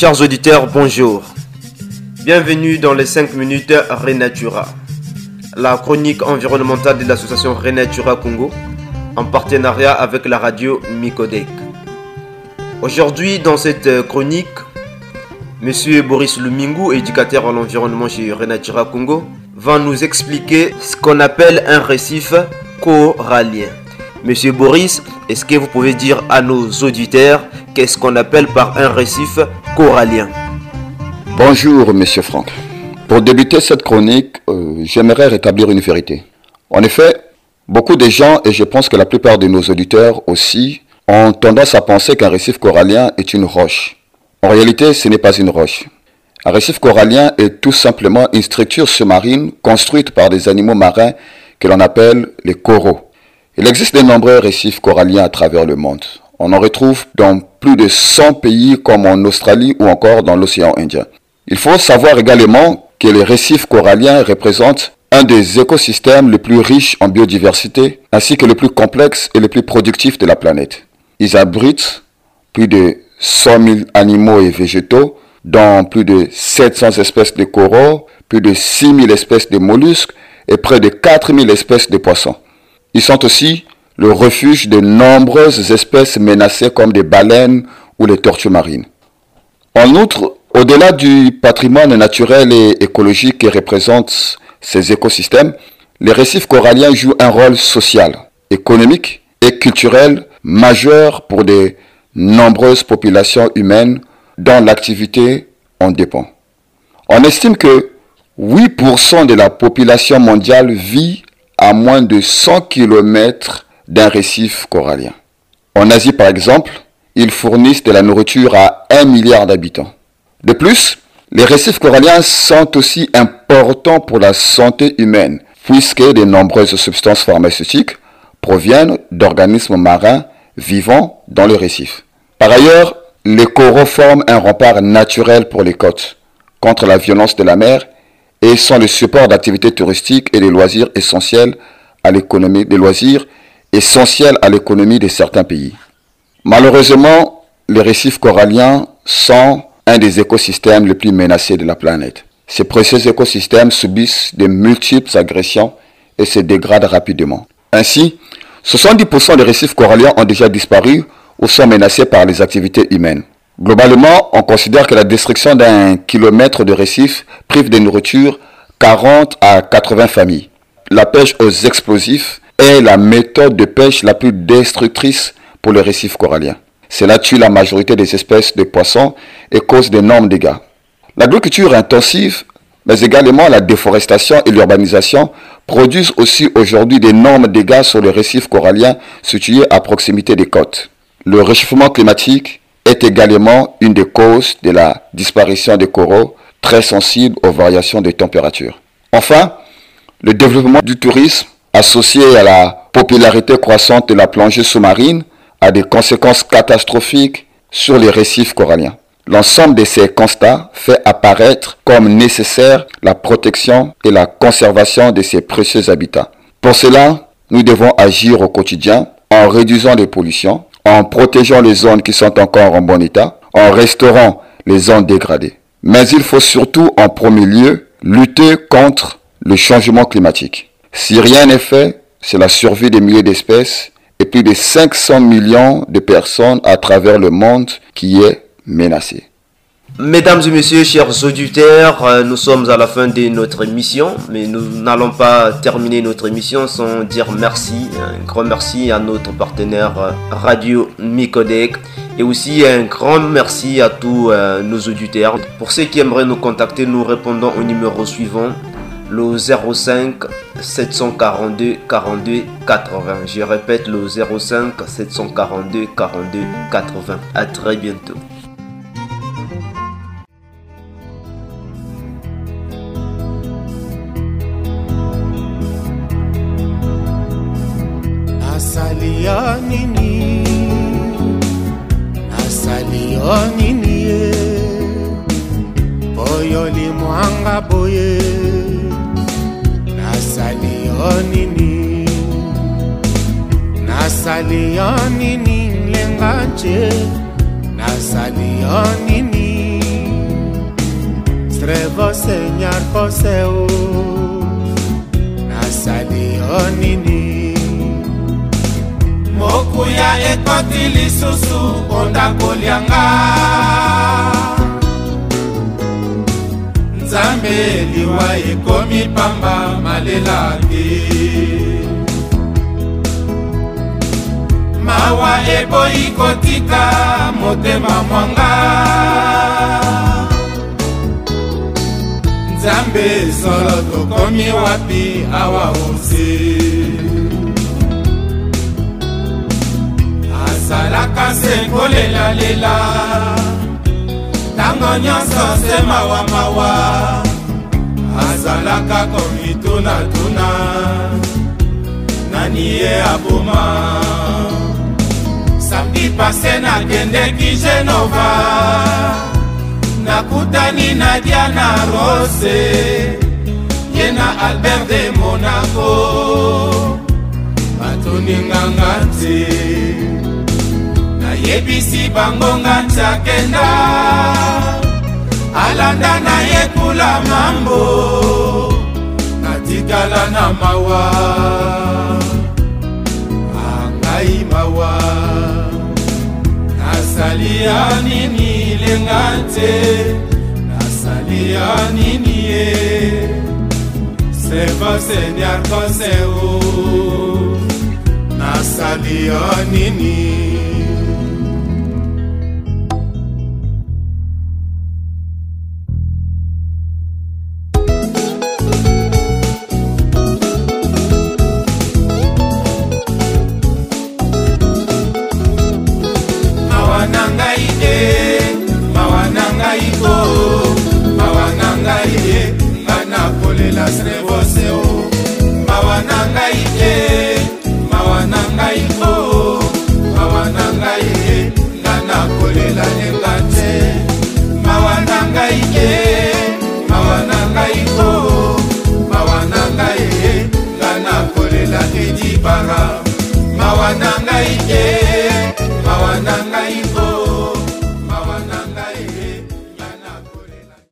Chers auditeurs, bonjour. Bienvenue dans les 5 minutes Renatura, la chronique environnementale de l'association Renatura Congo, en partenariat avec la radio Micodec. Aujourd'hui, dans cette chronique, Monsieur Boris Lumingu, éducateur en environnement chez Renatura Congo, va nous expliquer ce qu'on appelle un récif corallien. Monsieur Boris, est-ce que vous pouvez dire à nos auditeurs qu'est-ce qu'on appelle par un récif Bonjour, Monsieur Franck. Pour débuter cette chronique, euh, j'aimerais rétablir une vérité. En effet, beaucoup de gens, et je pense que la plupart de nos auditeurs aussi, ont tendance à penser qu'un récif corallien est une roche. En réalité, ce n'est pas une roche. Un récif corallien est tout simplement une structure sous-marine construite par des animaux marins que l'on appelle les coraux. Il existe de nombreux récifs coralliens à travers le monde. On en retrouve dans plus de 100 pays comme en Australie ou encore dans l'océan Indien. Il faut savoir également que les récifs coralliens représentent un des écosystèmes les plus riches en biodiversité ainsi que le plus complexe et le plus productif de la planète. Ils abritent plus de 100 000 animaux et végétaux, dont plus de 700 espèces de coraux, plus de 6 000 espèces de mollusques et près de 4 000 espèces de poissons. Ils sont aussi le refuge de nombreuses espèces menacées comme des baleines ou les tortues marines. En outre, au-delà du patrimoine naturel et écologique que représentent ces écosystèmes, les récifs coralliens jouent un rôle social, économique et culturel majeur pour de nombreuses populations humaines dont l'activité en dépend. On estime que 8% de la population mondiale vit à moins de 100 km d'un récif corallien. En Asie, par exemple, ils fournissent de la nourriture à 1 milliard d'habitants. De plus, les récifs coralliens sont aussi importants pour la santé humaine, puisque de nombreuses substances pharmaceutiques proviennent d'organismes marins vivant dans le récif. Par ailleurs, les coraux forment un rempart naturel pour les côtes contre la violence de la mer et sont le support d'activités touristiques et des loisirs essentiels à l'économie des loisirs essentiels à l'économie de certains pays. Malheureusement, les récifs coralliens sont un des écosystèmes les plus menacés de la planète. Ces précieux écosystèmes subissent de multiples agressions et se dégradent rapidement. Ainsi, 70% des récifs coralliens ont déjà disparu ou sont menacés par les activités humaines. Globalement, on considère que la destruction d'un kilomètre de récif prive de nourriture 40 à 80 familles. La pêche aux explosifs est la méthode de pêche la plus destructrice pour les récifs coralliens. Cela tue la majorité des espèces de poissons et cause d'énormes dégâts. L'agriculture intensive, mais également la déforestation et l'urbanisation produisent aussi aujourd'hui d'énormes dégâts sur les récifs coralliens situés à proximité des côtes. Le réchauffement climatique est également une des causes de la disparition des coraux très sensibles aux variations de température. Enfin, le développement du tourisme associé à la popularité croissante de la plongée sous-marine a des conséquences catastrophiques sur les récifs coralliens. L'ensemble de ces constats fait apparaître comme nécessaire la protection et la conservation de ces précieux habitats. Pour cela, nous devons agir au quotidien en réduisant les pollutions, en protégeant les zones qui sont encore en bon état, en restaurant les zones dégradées. Mais il faut surtout en premier lieu lutter contre le changement climatique. Si rien n'est fait, c'est la survie des milliers d'espèces et plus de 500 millions de personnes à travers le monde qui est menacée. Mesdames et messieurs, chers auditeurs, euh, nous sommes à la fin de notre émission, mais nous n'allons pas terminer notre émission sans dire merci, un grand merci à notre partenaire euh, Radio Micodec et aussi un grand merci à tous euh, nos auditeurs. Pour ceux qui aimeraient nous contacter, nous répondons au numéro suivant, le 05 742 42 80. Je répète le 05 742 42 80. À très bientôt. Asalio nini? Asalio Boyo limwanga boye nini? Nasalia nini? Lenganje nasalia nini? Strevo señar poseu. Nasalia nini? Mokuya ekoti lisusu ondako lianga nzambe liwa ekomi pamba malela te mawa eboyi kotika motema mwanga. Nzambe solo tokomi wapi awa ose asalaka se kolelalela ntango nyonso se mawamawa azalaka komitunatuna nani ye aboma? Samedi pase nakendeki genova. Nakutani na diana rose. Ye na albert de monaco. Batoninganga te nayebisi bango nga ntakenda alanda nayekula mambo tikala na mawa. Angai mawa. Nasalia nini lenga te. Nasalia nini ye. Seva seniarkoseo nasalia nini